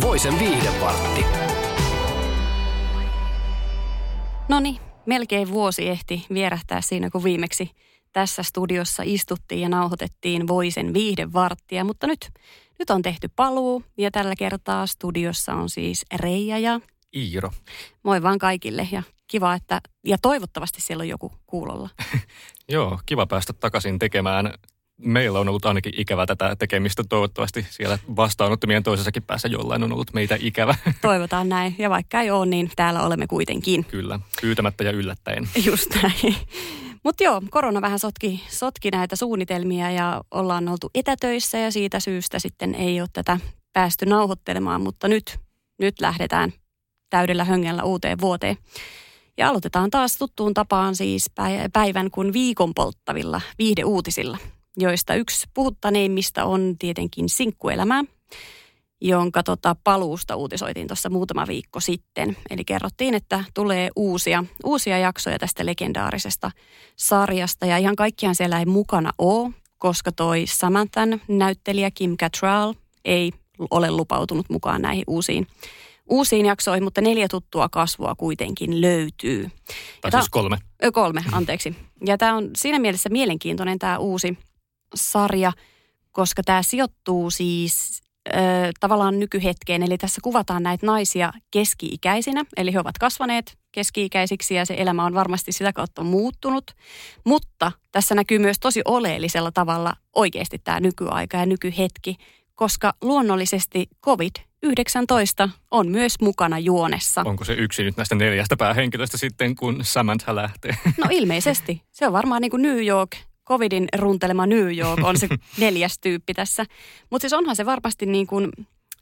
Voisen viihdepartti. No niin, melkein vuosi ehti vierähtää siinä, kun viimeksi tässä studiossa istuttiin ja nauhoitettiin Voisen viihdevarttia, mutta nyt, nyt on tehty paluu ja tällä kertaa studiossa on siis Reija ja Iiro. Moi vaan kaikille ja kiva, että ja toivottavasti siellä on joku kuulolla. Joo, kiva päästä takaisin tekemään. Meillä on ollut ainakin ikävä tätä tekemistä. Toivottavasti siellä vastaanottamien toisessakin päässä jollain on ollut meitä ikävä. Toivotaan näin. Ja vaikka ei ole, niin täällä olemme kuitenkin. Kyllä, pyytämättä ja yllättäen. Just näin. Mutta joo, korona vähän sotki, sotki näitä suunnitelmia ja ollaan oltu etätöissä ja siitä syystä sitten ei ole tätä päästy nauhoittelemaan, mutta nyt, nyt lähdetään täydellä höngällä uuteen vuoteen. Ja aloitetaan taas tuttuun tapaan siis päivän kuin viikon polttavilla viihdeuutisilla, joista yksi puhuttaneimmista on tietenkin sinkkuelämää, jonka tota paluusta uutisoitiin tuossa muutama viikko sitten. Eli kerrottiin, että tulee uusia, uusia jaksoja tästä legendaarisesta sarjasta. Ja ihan kaikkiaan siellä ei mukana ole, koska toi Samanthan näyttelijä Kim Cattrall ei ole lupautunut mukaan näihin uusiin uusiin jaksoihin, mutta neljä tuttua kasvua kuitenkin löytyy. Tai siis kolme. Ö, kolme, anteeksi. Ja tämä on siinä mielessä mielenkiintoinen tämä uusi sarja, koska tämä sijoittuu siis ö, tavallaan nykyhetkeen. Eli tässä kuvataan näitä naisia keski-ikäisinä, eli he ovat kasvaneet keski-ikäisiksi ja se elämä on varmasti sitä kautta muuttunut. Mutta tässä näkyy myös tosi oleellisella tavalla oikeasti tämä nykyaika ja nykyhetki, koska luonnollisesti COVID 19 on myös mukana juonessa. Onko se yksi nyt näistä neljästä päähenkilöstä sitten, kun Samantha lähtee? No ilmeisesti. Se on varmaan niin kuin New York, covidin runtelema New York on se neljäs tyyppi tässä. Mutta siis onhan se varmasti niin kuin,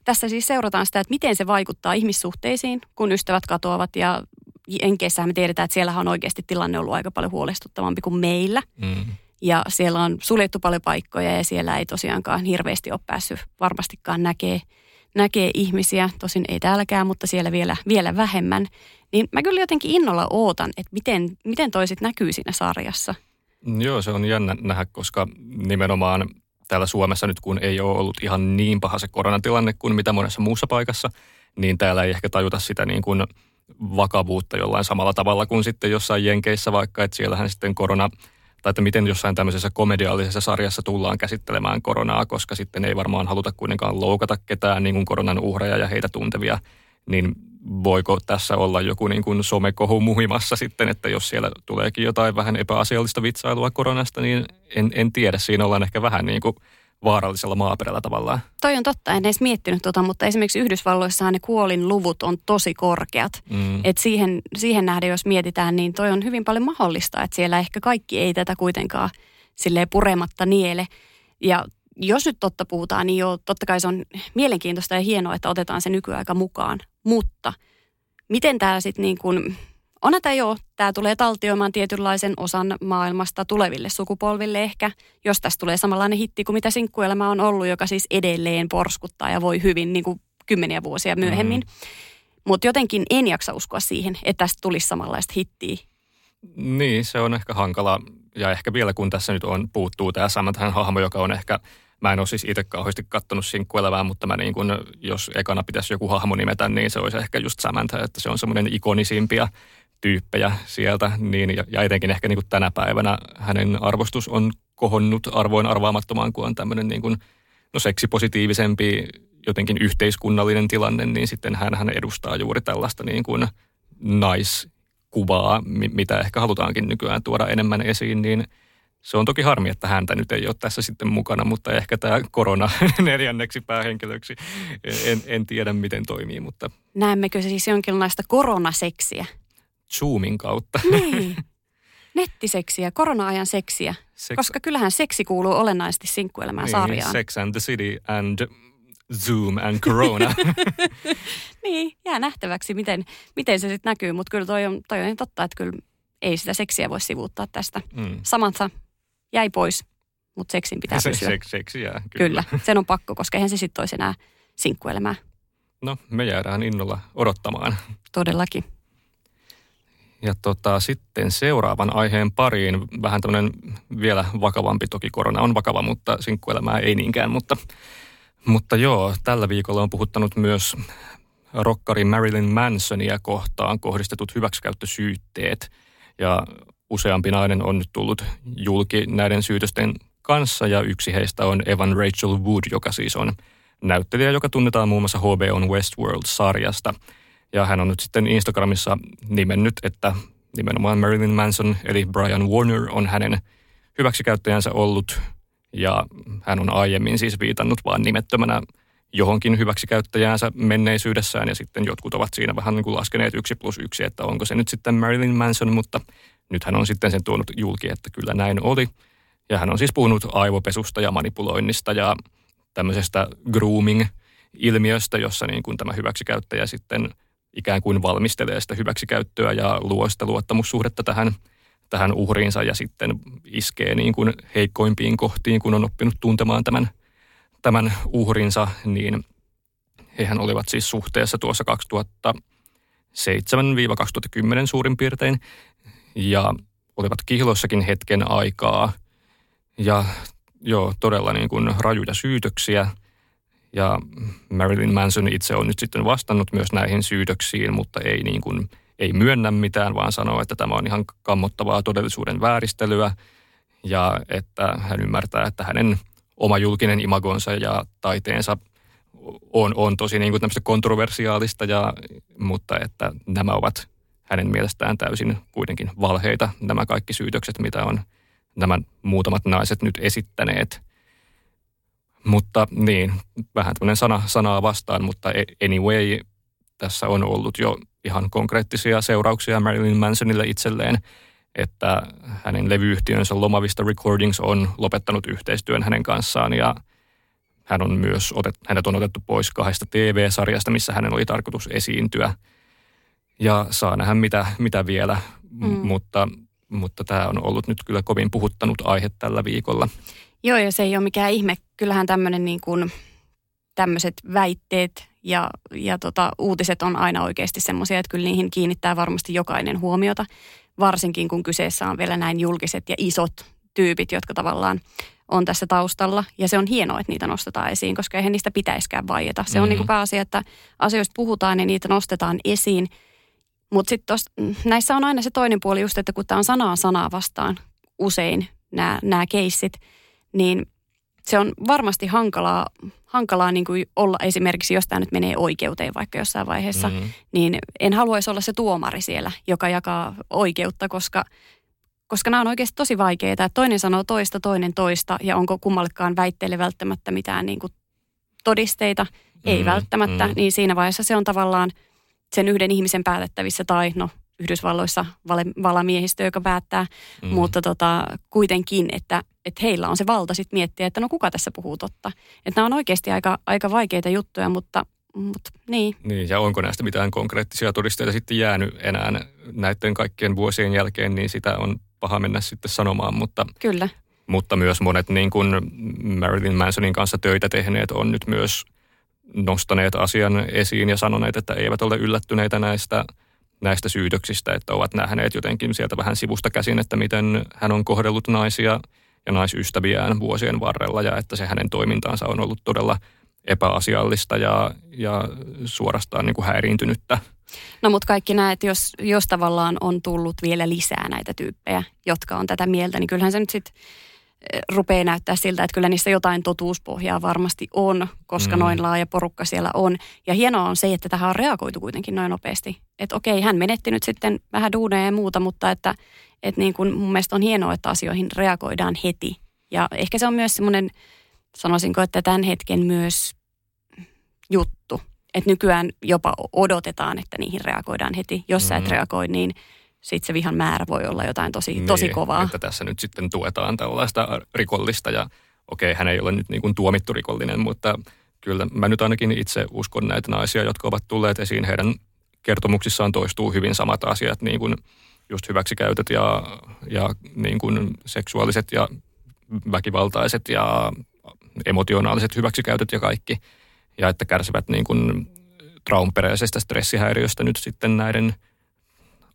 tässä siis seurataan sitä, että miten se vaikuttaa ihmissuhteisiin, kun ystävät katoavat ja Enkeissähän me tiedetään, että siellä on oikeasti tilanne ollut aika paljon huolestuttavampi kuin meillä. Mm. Ja siellä on suljettu paljon paikkoja ja siellä ei tosiaankaan hirveästi ole päässyt varmastikaan näkee näkee ihmisiä, tosin ei täälläkään, mutta siellä vielä, vielä vähemmän. Niin mä kyllä jotenkin innolla ootan, että miten, miten toisit näkyy siinä sarjassa. Joo, se on jännä nähdä, koska nimenomaan täällä Suomessa nyt kun ei ole ollut ihan niin paha se koronatilanne kuin mitä monessa muussa paikassa, niin täällä ei ehkä tajuta sitä niin kuin vakavuutta jollain samalla tavalla kuin sitten jossain Jenkeissä vaikka, että siellähän sitten korona tai että miten jossain tämmöisessä komediallisessa sarjassa tullaan käsittelemään koronaa, koska sitten ei varmaan haluta kuitenkaan loukata ketään niin kuin koronan uhreja ja heitä tuntevia, niin voiko tässä olla joku niin kuin somekohu muhimassa sitten, että jos siellä tuleekin jotain vähän epäasiallista vitsailua koronasta, niin en, en tiedä. Siinä ollaan ehkä vähän niin kuin vaarallisella maaperällä tavallaan. Toi on totta, en edes miettinyt tota, mutta esimerkiksi Yhdysvalloissa ne kuolin luvut on tosi korkeat. Mm. Et siihen, siihen nähden, jos mietitään, niin toi on hyvin paljon mahdollista, että siellä ehkä kaikki ei tätä kuitenkaan silleen purematta niele. Ja jos nyt totta puhutaan, niin jo totta kai se on mielenkiintoista ja hienoa, että otetaan se nykyaika mukaan. Mutta miten tämä sitten niin kuin Onhan tämä jo, tämä tulee taltioimaan tietynlaisen osan maailmasta tuleville sukupolville ehkä, jos tästä tulee samanlainen hitti kuin mitä sinkkuelämä on ollut, joka siis edelleen porskuttaa ja voi hyvin niin kuin kymmeniä vuosia myöhemmin. Mm. Mutta jotenkin en jaksa uskoa siihen, että tästä tulisi samanlaista hittiä. Niin, se on ehkä hankala. Ja ehkä vielä kun tässä nyt on, puuttuu tämä Samanthan hahmo, joka on ehkä Mä en ole siis itse kauheasti kattonut sinkkuelävää, mutta mä niin kun, jos ekana pitäisi joku hahmo nimetä, niin se olisi ehkä just Samantha, että se on semmoinen ikonisimpia tyyppejä sieltä, niin, ja, etenkin ehkä niin tänä päivänä hänen arvostus on kohonnut arvoin arvaamattomaan, kun on tämmöinen niin kuin, no seksipositiivisempi jotenkin yhteiskunnallinen tilanne, niin sitten hän, hän edustaa juuri tällaista niin kuin naiskuvaa, mitä ehkä halutaankin nykyään tuoda enemmän esiin, niin se on toki harmi, että häntä nyt ei ole tässä sitten mukana, mutta ehkä tämä korona neljänneksi päähenkilöksi, en, en tiedä miten toimii, mutta... Näemmekö se siis jonkinlaista koronaseksiä? Zoomin kautta. Niin. Nettiseksiä, korona-ajan seksiä. Sex... Koska kyllähän seksi kuuluu olennaisesti sinkkuelämään niin, sarjaan. Sex and the City and Zoom and Corona. niin, jää nähtäväksi, miten, miten se sitten näkyy, mutta kyllä toi on, toi on totta, että kyllä ei sitä seksiä voi sivuuttaa tästä. Mm. Samantha jäi pois, mutta seksin pitää se, pysyä. Seks, seksi jää, kyllä. kyllä, sen on pakko, koska eihän se sitten olisi enää sinkkuelämää. No, me jäädään innolla odottamaan. Todellakin. Ja tota, sitten seuraavan aiheen pariin, vähän tämmöinen vielä vakavampi, toki korona on vakava, mutta sinkkuelämää ei niinkään, mutta, mutta joo, tällä viikolla on puhuttanut myös rokkari Marilyn Mansonia kohtaan kohdistetut hyväksikäyttösyytteet. Ja useampi nainen on nyt tullut julki näiden syytösten kanssa ja yksi heistä on Evan Rachel Wood, joka siis on näyttelijä, joka tunnetaan muun muassa HBOn Westworld-sarjasta. Ja hän on nyt sitten Instagramissa nimennyt, että nimenomaan Marilyn Manson eli Brian Warner on hänen hyväksikäyttäjänsä ollut. Ja hän on aiemmin siis viitannut vaan nimettömänä johonkin hyväksikäyttäjäänsä menneisyydessään ja sitten jotkut ovat siinä vähän niin kuin laskeneet yksi plus yksi, että onko se nyt sitten Marilyn Manson, mutta nyt hän on sitten sen tuonut julki, että kyllä näin oli. Ja hän on siis puhunut aivopesusta ja manipuloinnista ja tämmöisestä grooming-ilmiöstä, jossa niin kuin tämä hyväksikäyttäjä sitten ikään kuin valmistelee sitä hyväksikäyttöä ja luo sitä luottamussuhdetta tähän, tähän uhriinsa ja sitten iskee niin kuin heikkoimpiin kohtiin, kun on oppinut tuntemaan tämän, tämän uhrinsa, niin hehän olivat siis suhteessa tuossa 2007-2010 suurin piirtein ja olivat kihloissakin hetken aikaa ja joo, todella niin kuin rajuja syytöksiä. Ja Marilyn Manson itse on nyt sitten vastannut myös näihin syytöksiin, mutta ei, niin kuin, ei myönnä mitään, vaan sanoo, että tämä on ihan kammottavaa todellisuuden vääristelyä ja että hän ymmärtää, että hänen oma julkinen imagonsa ja taiteensa on, on tosi niin kuin kontroversiaalista, ja, mutta että nämä ovat hänen mielestään täysin kuitenkin valheita, nämä kaikki syytökset, mitä on nämä muutamat naiset nyt esittäneet. Mutta niin, vähän tämmöinen sana, sanaa vastaan, mutta e- anyway, tässä on ollut jo ihan konkreettisia seurauksia Marilyn Mansonille itselleen, että hänen levyyhtiönsä Lomavista Recordings on lopettanut yhteistyön hänen kanssaan ja hän on myös otet, hänet on otettu pois kahdesta TV-sarjasta, missä hänen oli tarkoitus esiintyä. Ja saa nähdä mitä, mitä vielä, mm. mutta mutta tämä on ollut nyt kyllä kovin puhuttanut aihe tällä viikolla. Joo, ja se ei ole mikään ihme. Kyllähän tämmöinen niin kuin, tämmöiset väitteet ja, ja tota, uutiset on aina oikeasti semmoisia, että kyllä niihin kiinnittää varmasti jokainen huomiota, varsinkin kun kyseessä on vielä näin julkiset ja isot tyypit, jotka tavallaan on tässä taustalla. Ja se on hienoa, että niitä nostetaan esiin, koska eihän niistä pitäiskään vaieta. Se mm-hmm. on niin kuin pääasia, että asioista puhutaan ja niitä nostetaan esiin – mutta sitten näissä on aina se toinen puoli just, että kun tämä on sanaa sanaa vastaan usein nämä keissit, niin se on varmasti hankalaa, hankalaa niin kuin olla esimerkiksi, jos tämä nyt menee oikeuteen vaikka jossain vaiheessa, mm-hmm. niin en haluaisi olla se tuomari siellä, joka jakaa oikeutta, koska, koska nämä on oikeasti tosi vaikeita. Toinen sanoo toista, toinen toista ja onko kummallekaan väitteelle välttämättä mitään niin kuin todisteita, ei mm-hmm. välttämättä, mm-hmm. niin siinä vaiheessa se on tavallaan – sen yhden ihmisen päätettävissä tai no Yhdysvalloissa vale, valamiehistö, joka päättää, mm. mutta tota, kuitenkin, että, että heillä on se valta sitten miettiä, että no kuka tässä puhuu totta. Että nämä on oikeasti aika, aika vaikeita juttuja, mutta, mutta niin. Niin, ja onko näistä mitään konkreettisia todisteita sitten jäänyt enää näiden kaikkien vuosien jälkeen, niin sitä on paha mennä sitten sanomaan, mutta... Kyllä. Mutta myös monet niin kuin Marilyn Mansonin kanssa töitä tehneet on nyt myös nostaneet asian esiin ja sanoneet, että eivät ole yllättyneitä näistä, näistä syytöksistä, että ovat nähneet jotenkin sieltä vähän sivusta käsin, että miten hän on kohdellut naisia ja naisystäviään vuosien varrella ja että se hänen toimintaansa on ollut todella epäasiallista ja, ja suorastaan niin kuin häiriintynyttä. No mutta kaikki näet, jos, jos tavallaan on tullut vielä lisää näitä tyyppejä, jotka on tätä mieltä, niin kyllähän se nyt sitten rupeaa näyttää siltä, että kyllä niissä jotain totuuspohjaa varmasti on, koska mm. noin laaja porukka siellä on. Ja hienoa on se, että tähän on reagoitu kuitenkin noin nopeasti. Että okei, hän menetti nyt sitten vähän duuneja ja muuta, mutta että, että niin kuin mun mielestä on hienoa, että asioihin reagoidaan heti. Ja ehkä se on myös semmoinen, sanoisinko, että tämän hetken myös juttu. Että nykyään jopa odotetaan, että niihin reagoidaan heti. Jos mm. sä et mm. reagoi, niin sitten se vihan määrä voi olla jotain tosi, niin, tosi kovaa. Että tässä nyt sitten tuetaan tällaista rikollista ja okei, hän ei ole nyt niin kuin tuomittu rikollinen, mutta kyllä mä nyt ainakin itse uskon näitä naisia, jotka ovat tulleet esiin. Heidän kertomuksissaan toistuu hyvin samat asiat, niin kuin just hyväksikäytöt ja, ja niin kuin seksuaaliset ja väkivaltaiset ja emotionaaliset hyväksikäytöt ja kaikki. Ja että kärsivät niin kuin traumperäisestä stressihäiriöstä nyt sitten näiden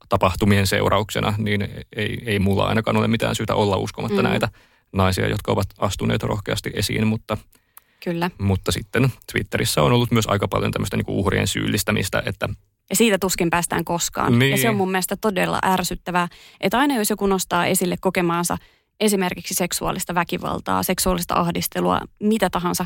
tapahtumien seurauksena, niin ei, ei mulla ainakaan ole mitään syytä olla uskomatta mm. näitä naisia, jotka ovat astuneet rohkeasti esiin, mutta, Kyllä. mutta sitten Twitterissä on ollut myös aika paljon tämmöistä niin uhrien syyllistämistä, että ja siitä tuskin päästään koskaan. Niin. Ja se on mun mielestä todella ärsyttävää, että aina jos joku nostaa esille kokemaansa esimerkiksi seksuaalista väkivaltaa, seksuaalista ahdistelua, mitä tahansa,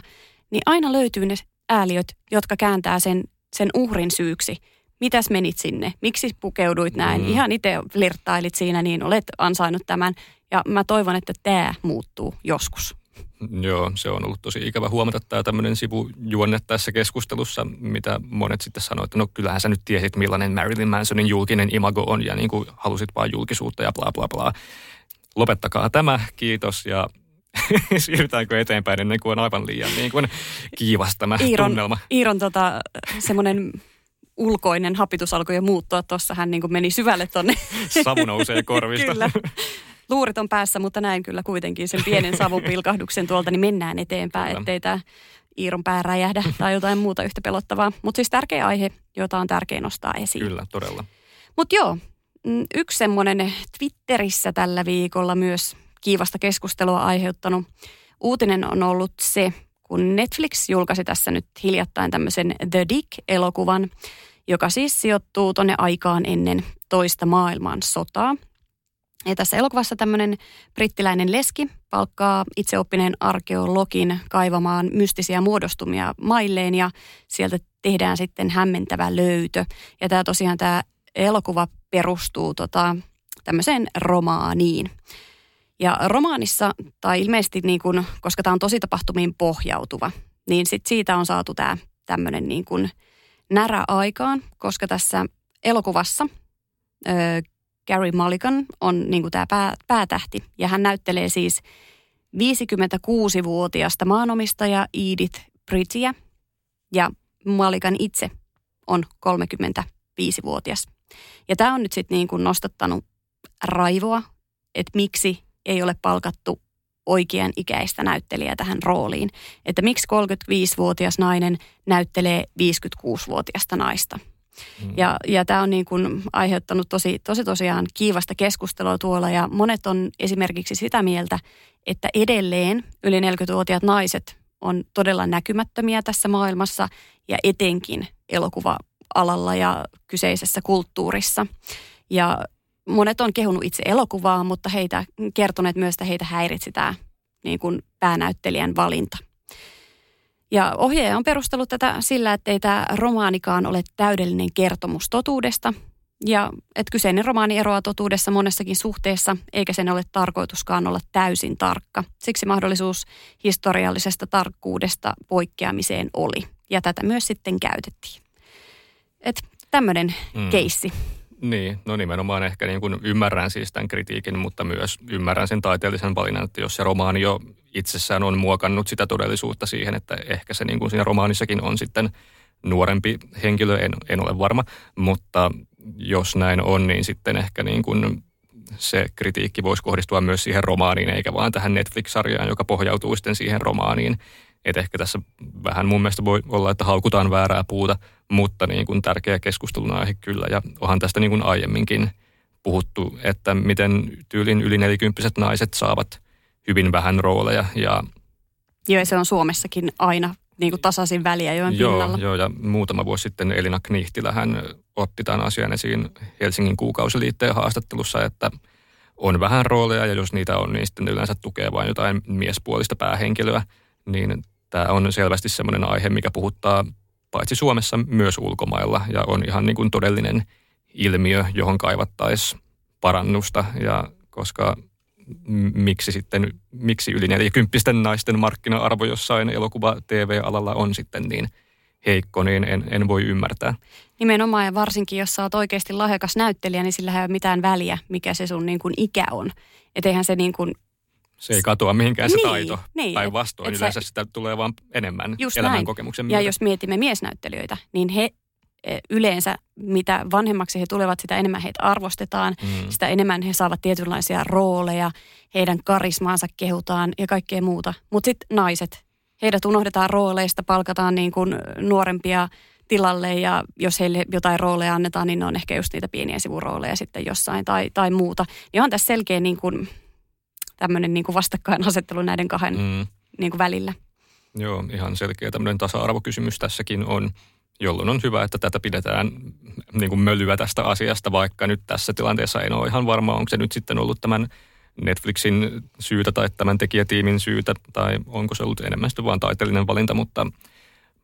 niin aina löytyy ne ääliöt, jotka kääntää sen, sen uhrin syyksi. Mitäs menit sinne? Miksi pukeuduit näin? Mm. Ihan itse flirttailit siinä, niin olet ansainnut tämän. Ja mä toivon, että tämä muuttuu joskus. Joo, se on ollut tosi ikävä huomata tämä tämmöinen sivujuonne tässä keskustelussa, mitä monet sitten sanoivat, että no kyllähän sä nyt tiesit millainen Marilyn Mansonin julkinen imago on ja niin kuin halusit vaan julkisuutta ja bla bla bla. Lopettakaa tämä, kiitos ja siirrytäänkö eteenpäin ennen kuin on aivan liian niin kuin kiivas tämä Iiron, tunnelma. Iiron tota, semmoinen ulkoinen hapitus alkoi jo muuttua. Tuossa hän niin kuin meni syvälle tonne. Savu nousee korvista. kyllä. Luurit on päässä, mutta näin kyllä kuitenkin sen pienen savupilkahduksen tuolta, niin mennään eteenpäin, Kyllä. ettei tämä Iiron pää räjähdä tai jotain muuta yhtä pelottavaa. Mutta siis tärkeä aihe, jota on tärkeä nostaa esiin. Kyllä, todella. Mutta joo, mm, yksi semmoinen Twitterissä tällä viikolla myös kiivasta keskustelua aiheuttanut uutinen on ollut se, kun Netflix julkaisi tässä nyt hiljattain tämmöisen The Dick-elokuvan, joka siis sijoittuu tonne aikaan ennen toista maailmansotaa. Ja tässä elokuvassa tämmöinen brittiläinen leski palkkaa itseoppineen arkeologin kaivamaan mystisiä muodostumia mailleen ja sieltä tehdään sitten hämmentävä löytö. Ja tämä tosiaan tämä elokuva perustuu tota, tämmöiseen romaaniin. Ja romaanissa, tai ilmeisesti niin kuin, koska tämä on tosi tapahtumiin pohjautuva, niin sit siitä on saatu tämä tämmöinen niin kuin närä aikaan, koska tässä elokuvassa ö, Gary Mulligan on niin kuin tämä pää, päätähti. Ja hän näyttelee siis 56-vuotiasta maanomistaja Edith Bridgeä. Ja Mulligan itse on 35-vuotias. Ja tämä on nyt sitten niin kuin nostattanut raivoa, että miksi ei ole palkattu oikean ikäistä näyttelijää tähän rooliin. Että miksi 35-vuotias nainen näyttelee 56-vuotiasta naista. Mm. Ja, ja tämä on niin kuin aiheuttanut tosi, tosi tosiaan kiivasta keskustelua tuolla ja monet on esimerkiksi sitä mieltä, että edelleen yli 40-vuotiaat naiset on todella näkymättömiä tässä maailmassa ja etenkin elokuva-alalla ja kyseisessä kulttuurissa. Ja monet on kehunut itse elokuvaa, mutta heitä kertoneet myös, että heitä häiritsi tämä niin kuin päänäyttelijän valinta. Ja ohjaaja on perustellut tätä sillä, että ei tämä romaanikaan ole täydellinen kertomus totuudesta. Ja että kyseinen romaani eroaa totuudessa monessakin suhteessa, eikä sen ole tarkoituskaan olla täysin tarkka. Siksi mahdollisuus historiallisesta tarkkuudesta poikkeamiseen oli. Ja tätä myös sitten käytettiin. Että tämmöinen mm. keissi. Niin, no nimenomaan ehkä niin kuin ymmärrän siis tämän kritiikin, mutta myös ymmärrän sen taiteellisen valinnan, että jos se romaani jo itsessään on muokannut sitä todellisuutta siihen, että ehkä se niin kuin siinä romaanissakin on sitten nuorempi henkilö, en, en ole varma, mutta jos näin on, niin sitten ehkä niin kuin se kritiikki voisi kohdistua myös siihen romaaniin, eikä vaan tähän Netflix-sarjaan, joka pohjautuu sitten siihen romaaniin. Et ehkä tässä vähän mun mielestä voi olla, että haukutaan väärää puuta, mutta niin kuin tärkeä keskustelun aihe kyllä. Ja onhan tästä niin kuin aiemminkin puhuttu, että miten tyylin yli nelikymppiset naiset saavat hyvin vähän rooleja. Ja, Joo, ja se on Suomessakin aina niin kuin tasaisin väliä joen joo, pinnalla. joo, ja muutama vuosi sitten Elina Knihtilä hän otti tämän asian esiin Helsingin kuukausiliitteen haastattelussa, että on vähän rooleja ja jos niitä on, niin sitten yleensä tukee vain jotain miespuolista päähenkilöä. Niin tämä on selvästi semmoinen aihe, mikä puhuttaa paitsi Suomessa myös ulkomailla ja on ihan niin kuin todellinen ilmiö, johon kaivattaisiin parannusta ja koska miksi sitten, miksi yli 40 naisten markkina-arvo jossain elokuva TV-alalla on sitten niin heikko, niin en, en voi ymmärtää. Nimenomaan ja varsinkin, jos sä oot oikeasti lahjakas näyttelijä, niin sillä ei ole mitään väliä, mikä se sun niin kuin ikä on. Että eihän se niin kuin Se ei katoa mihinkään se Niin, taito. niin, Päinvastoin et- et sä- yleensä sitä tulee vaan enemmän Just elämän näin. kokemuksen Ja myötä. jos mietimme miesnäyttelijöitä, niin he eh, yleensä, mitä vanhemmaksi he tulevat, sitä enemmän heitä arvostetaan, Mm. sitä enemmän he saavat tietynlaisia rooleja, heidän karismaansa kehutaan ja kaikkea muuta. Mutta sitten naiset, heidät unohdetaan rooleista, palkataan niin kuin nuorempia tilalle ja jos heille jotain rooleja annetaan, niin ne on ehkä just niitä pieniä sivurooleja sitten jossain tai, tai muuta. Niin on tässä selkeä niin kuin, tämmöinen niin kuin vastakkainasettelu näiden kahden Mm. niin kuin välillä. Joo, ihan selkeä tämmöinen tasa-arvokysymys tässäkin on, jolloin on hyvä, että tätä pidetään niin kuin mölyä tästä asiasta, vaikka nyt tässä tilanteessa en ole ihan varma, onko se nyt sitten ollut tämän Netflixin syytä tai tämän tekijätiimin syytä, tai onko se ollut enemmän sitten vaan taiteellinen valinta, mutta,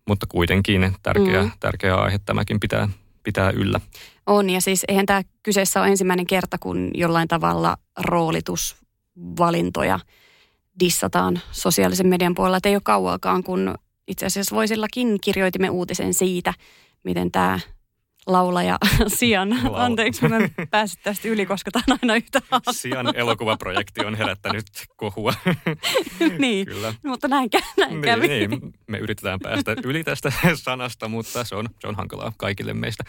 mutta kuitenkin tärkeä, Mm. tärkeä aihe tämäkin pitää, pitää yllä. On, ja siis eihän tämä kyseessä ole ensimmäinen kerta, kun jollain tavalla roolitusvalintoja dissataan sosiaalisen median puolella. Et ei ole kauaakaan, kun itse asiassa voisillakin kirjoitimme uutisen siitä, miten tämä laulaja Sian, Laula. anteeksi, mä en päässyt tästä yli, koska tämä on aina yhtä hauskaa. Sian elokuvaprojekti on herättänyt kohua. niin, Kyllä. mutta näin, kä- näin kävi. Niin, niin, me yritetään päästä yli tästä sanasta, mutta se on, se on hankalaa kaikille meistä.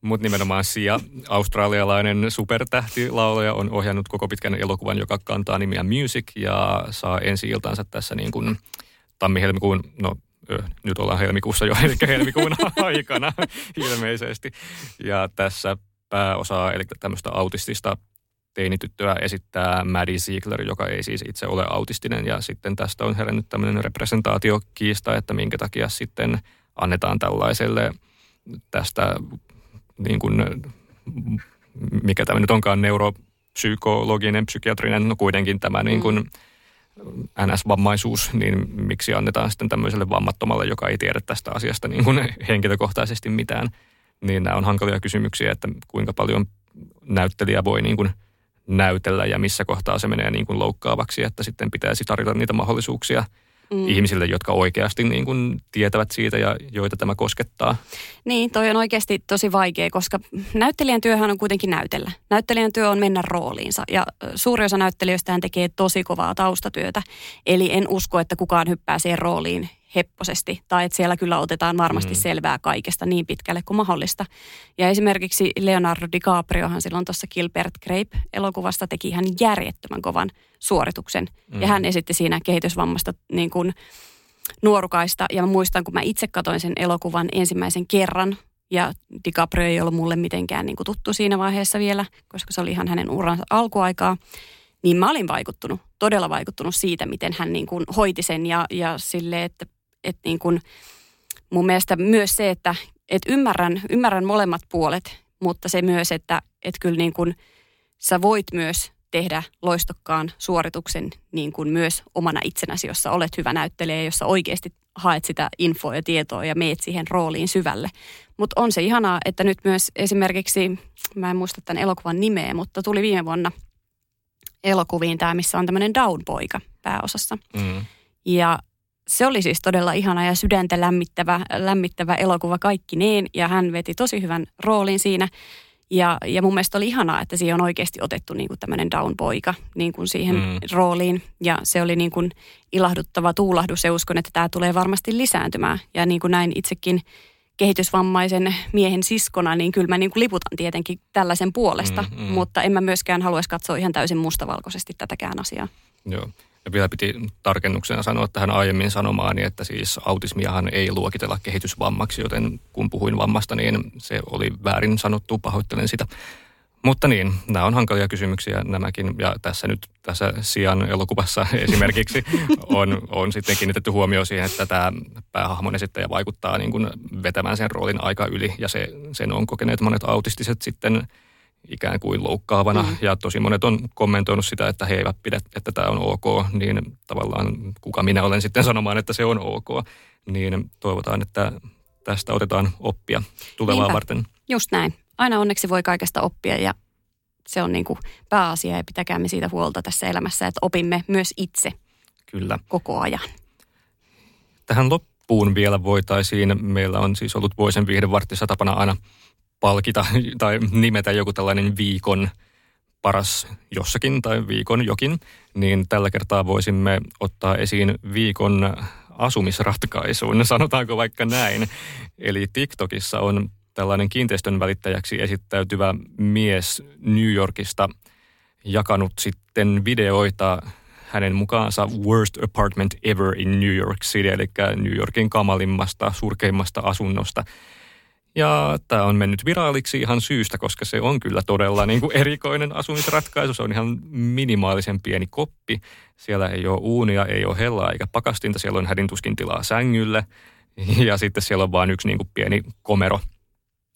Mutta nimenomaan Sia, australialainen supertähtilaulaja, on ohjannut koko pitkän elokuvan, joka kantaa nimiä Music ja saa ensi iltansa tässä niin kuin tammi-helmikuun, no nyt ollaan helmikuussa jo, eli helmikuun aikana ilmeisesti. Ja tässä pääosaa, eli tämmöistä autistista teinityttöä esittää Maddie Ziegler, joka ei siis itse ole autistinen. Ja sitten tästä on herännyt tämmöinen representaatiokiista, että minkä takia sitten annetaan tällaiselle tästä niin kuin, mikä tämä nyt onkaan, neuropsykologinen, psykiatrinen, no kuitenkin tämä niin kuin NS-vammaisuus, niin miksi annetaan sitten tämmöiselle vammattomalle, joka ei tiedä tästä asiasta niin kuin henkilökohtaisesti mitään. Niin nämä on hankalia kysymyksiä, että kuinka paljon näyttelijä voi niin kuin näytellä ja missä kohtaa se menee niin kuin loukkaavaksi, että sitten pitäisi tarjota niitä mahdollisuuksia mm. ihmisille, jotka oikeasti niin kuin tietävät siitä ja joita tämä koskettaa. Niin, toi on oikeasti tosi vaikea, koska näyttelijän työhän on kuitenkin näytellä. Näyttelijän työ on mennä rooliinsa ja suuri osa näyttelijöistä tekee tosi kovaa taustatyötä. Eli en usko, että kukaan hyppää siihen rooliin hepposesti tai että siellä kyllä otetaan varmasti mm. selvää kaikesta niin pitkälle kuin mahdollista. Ja esimerkiksi Leonardo DiCapriohan silloin tuossa Gilbert Grape-elokuvasta teki ihan järjettömän kovan suorituksen. Mm. Ja hän esitti siinä kehitysvammasta niin kuin nuorukaista. Ja mä muistan, kun mä itse katoin sen elokuvan ensimmäisen kerran, ja DiCaprio ei ollut mulle mitenkään niin kuin tuttu siinä vaiheessa vielä, koska se oli ihan hänen uransa alkuaikaa. Niin mä olin vaikuttunut, todella vaikuttunut siitä, miten hän niin kuin hoiti sen ja, ja sille, että, että niin kuin, mun mielestä myös se, että, että ymmärrän, ymmärrän molemmat puolet, mutta se myös, että, että kyllä niin kuin sä voit myös tehdä loistokkaan suorituksen niin kuin myös omana itsenäsi, jossa olet hyvä näyttelijä, jossa oikeasti haet sitä infoa ja tietoa ja meet siihen rooliin syvälle. Mutta on se ihanaa, että nyt myös esimerkiksi, mä en muista tämän elokuvan nimeä, mutta tuli viime vuonna elokuviin tämä, missä on tämmöinen Down-poika pääosassa. Mm. Ja se oli siis todella ihana ja sydäntä lämmittävä, lämmittävä elokuva kaikkineen ja hän veti tosi hyvän roolin siinä. Ja, ja mun mielestä oli ihanaa, että siihen on oikeasti otettu niin kuin tämmöinen down-poika niin kuin siihen mm. rooliin. Ja se oli niin kuin ilahduttava tuulahdus ja uskon, että tämä tulee varmasti lisääntymään. Ja niin kuin näin itsekin kehitysvammaisen miehen siskona, niin kyllä mä niin kuin liputan tietenkin tällaisen puolesta. Mm, mm. Mutta en mä myöskään haluaisi katsoa ihan täysin mustavalkoisesti tätäkään asiaa. Joo. Ja vielä piti tarkennuksena sanoa tähän aiemmin sanomaani, että siis autismiahan ei luokitella kehitysvammaksi, joten kun puhuin vammasta, niin se oli väärin sanottu, pahoittelen sitä. Mutta niin, nämä on hankalia kysymyksiä nämäkin, ja tässä nyt tässä Sian elokuvassa esimerkiksi on, on sitten kiinnitetty huomio siihen, että tämä päähahmon esittäjä vaikuttaa niin kuin vetämään sen roolin aika yli, ja se, sen on kokeneet monet autistiset sitten ikään kuin loukkaavana, mm. ja tosi monet on kommentoinut sitä, että he eivät pidä, että tämä on ok, niin tavallaan kuka minä olen sitten sanomaan, että se on ok, niin toivotaan, että tästä otetaan oppia tulevaa Niinpä. varten. Just näin. Aina onneksi voi kaikesta oppia ja se on niin kuin pääasia ja pitäkäämme siitä huolta tässä elämässä, että opimme myös itse Kyllä. koko ajan. Tähän loppuun vielä voitaisiin, meillä on siis ollut Voisen viihdevartissa tapana aina palkita tai nimetä joku tällainen viikon paras jossakin tai viikon jokin, niin tällä kertaa voisimme ottaa esiin viikon asumisratkaisun, sanotaanko vaikka näin. Eli TikTokissa on tällainen kiinteistön välittäjäksi esittäytyvä mies New Yorkista jakanut sitten videoita hänen mukaansa Worst Apartment Ever in New York City, eli New Yorkin kamalimmasta, surkeimmasta asunnosta. Ja tämä on mennyt viraaliksi ihan syystä, koska se on kyllä todella niin kuin erikoinen asumisratkaisu. Se on ihan minimaalisen pieni koppi. Siellä ei ole uunia, ei ole hellaa eikä pakastinta. Siellä on hädintuskin tilaa sängylle. Ja sitten siellä on vain yksi niin kuin pieni komero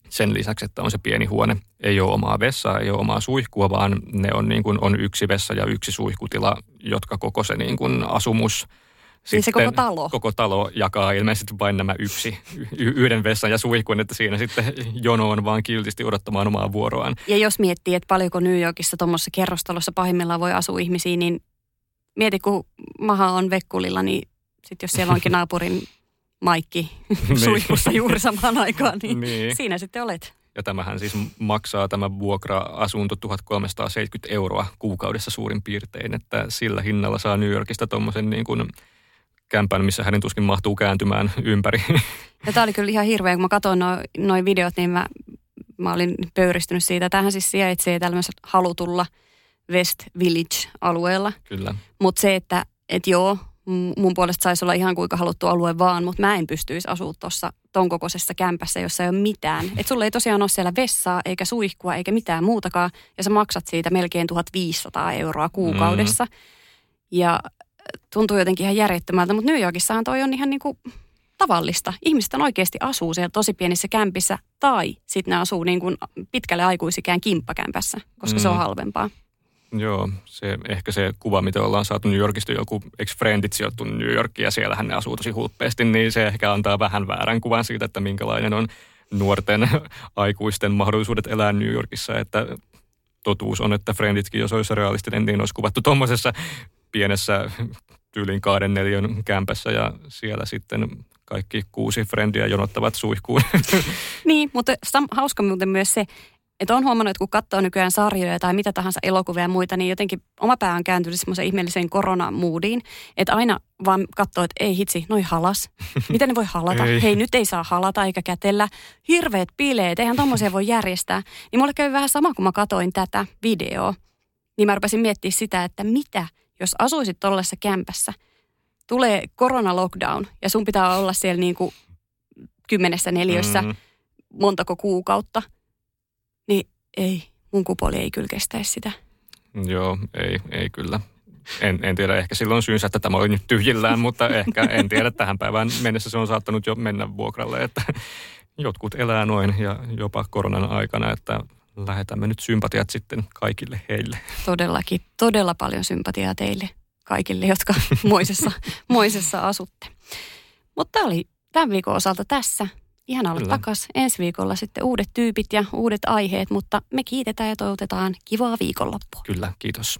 sen lisäksi, että on se pieni huone. Ei ole omaa vessaa, ei ole omaa suihkua, vaan ne on, niin kuin, on yksi vessa ja yksi suihkutila, jotka koko se niin kuin asumus Siis se koko talo? Koko talo jakaa ilmeisesti vain nämä yksi, y- yhden vessan ja suihkun, että siinä sitten jono on vaan kiltisti odottamaan omaa vuoroaan. Ja jos miettii, että paljonko New Yorkissa tuommoisessa kerrostalossa pahimmillaan voi asua ihmisiä, niin mieti kun maha on vekkulilla, niin sitten jos siellä onkin naapurin Maikki niin. suihkussa juuri samaan aikaan, niin, niin siinä sitten olet. Ja tämähän siis maksaa tämä vuokra-asunto 1370 euroa kuukaudessa suurin piirtein, että sillä hinnalla saa New Yorkista tuommoisen niin kuin kämpän, missä hänen tuskin mahtuu kääntymään ympäri. Ja tämä oli kyllä ihan hirveä, kun mä katsoin noin noi videot, niin mä, mä olin pöyristynyt siitä. Tämähän siis sijaitsee tällaisessa halutulla West Village-alueella. Kyllä. Mutta se, että et joo, mun puolesta saisi olla ihan kuinka haluttu alue vaan, mutta mä en pystyisi asua tuossa ton kokoisessa kämpässä, jossa ei ole mitään. Että sulla ei tosiaan ole siellä vessaa, eikä suihkua, eikä mitään muutakaan, ja sä maksat siitä melkein 1500 euroa kuukaudessa. Mm. Ja tuntuu jotenkin ihan järjettömältä, mutta New Yorkissahan toi on ihan niin kuin tavallista. Ihmiset on oikeasti asuu siellä tosi pienissä kämpissä, tai sitten ne asuu niin kuin pitkälle aikuisikään kimppakämpässä, koska mm. se on mm. halvempaa. Joo, se, ehkä se kuva, mitä ollaan saatu New Yorkista, joku ex-friendit sijoittu New Yorkiin ja siellähän ne asuu tosi hulppeasti, niin se ehkä antaa vähän väärän kuvan siitä, että minkälainen on nuorten aikuisten mahdollisuudet elää New Yorkissa, että totuus on, että frienditkin, jos olisi realistinen, niin olisi kuvattu tuommoisessa pienessä tyylin kahden neljän kämpässä ja siellä sitten kaikki kuusi frendiä jonottavat suihkuun. Niin, mutta hauska muuten myös se, että on huomannut, että kun katsoo nykyään sarjoja tai mitä tahansa elokuvia ja muita, niin jotenkin oma pää on kääntynyt semmoisen ihmeelliseen koronamuudiin, että aina vaan katsoo, että ei hitsi, noi halas. Miten ne voi halata? ei. Hei, nyt ei saa halata eikä kätellä. Hirveät bileet, eihän tommosia voi järjestää. Niin mulle kävi vähän sama, kun mä katoin tätä videoa. Niin mä rupesin miettimään sitä, että mitä, jos asuisit tollaisessa kämpässä, tulee korona-lockdown ja sun pitää olla siellä niin kuin kymmenessä neljössä mm. montako kuukautta – niin ei, mun kupoli ei kyllä kestäisi sitä. Joo, ei, ei kyllä. En, en tiedä, ehkä silloin syynsä, että tämä oli nyt tyhjillään, mutta ehkä en tiedä, tähän päivään mennessä se on saattanut jo mennä vuokralle, että jotkut elää noin ja jopa koronan aikana, että lähetämme nyt sympatiat sitten kaikille heille. Todellakin, todella paljon sympatiaa teille kaikille, jotka moisessa, moisessa asutte. Mutta tämä oli tämän viikon osalta tässä. Ihan olla takas. Ensi viikolla sitten uudet tyypit ja uudet aiheet, mutta me kiitetään ja toivotetaan kivaa viikonloppua. Kyllä, kiitos.